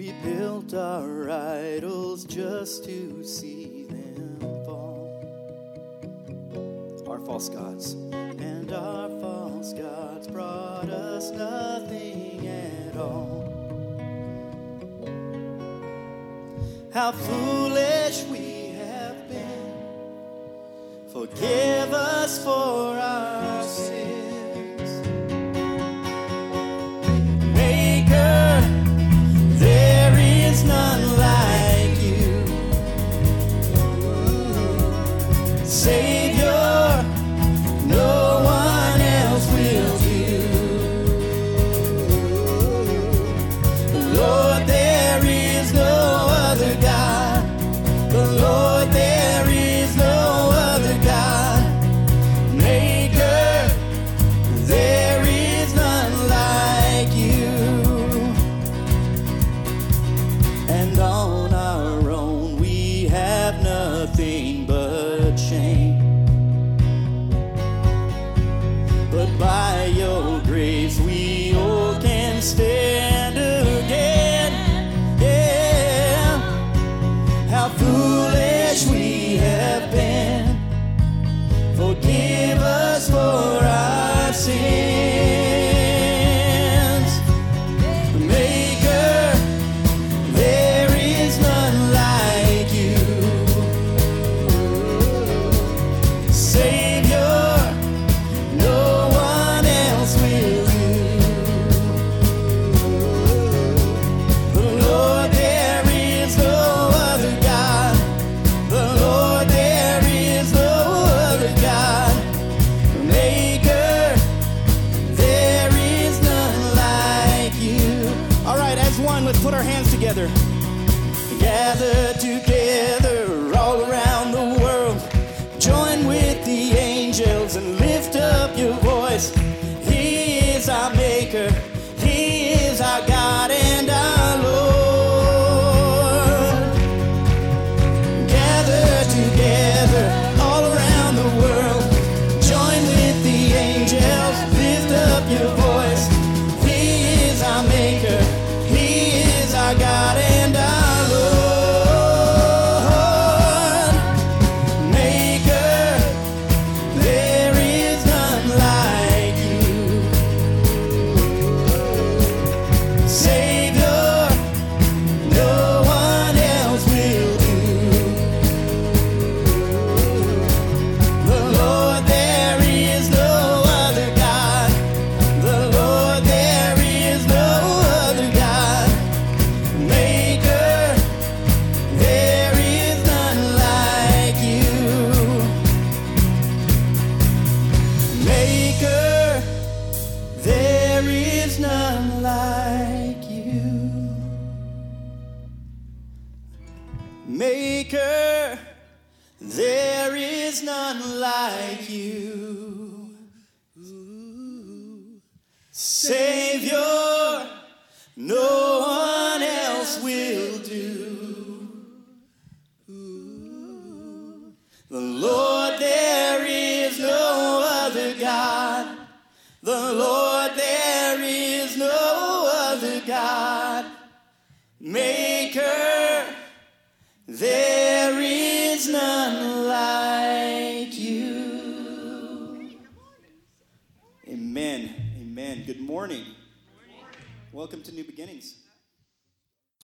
We built our idols just to see them fall. Our false gods. And our false gods brought us nothing at all. How foolish we have been. Forgive us for our sins. Savior. put our hands together gather together all around the world. Join with the angels and got it. maker. There is none like you. Savior, no one else will do. The Lord, there is no other God. The Lord. Good morning. good morning. Welcome to New Beginnings.